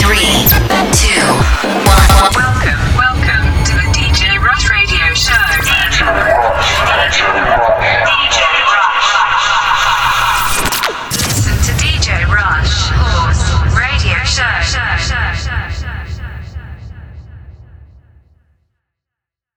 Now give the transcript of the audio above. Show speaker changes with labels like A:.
A: Three.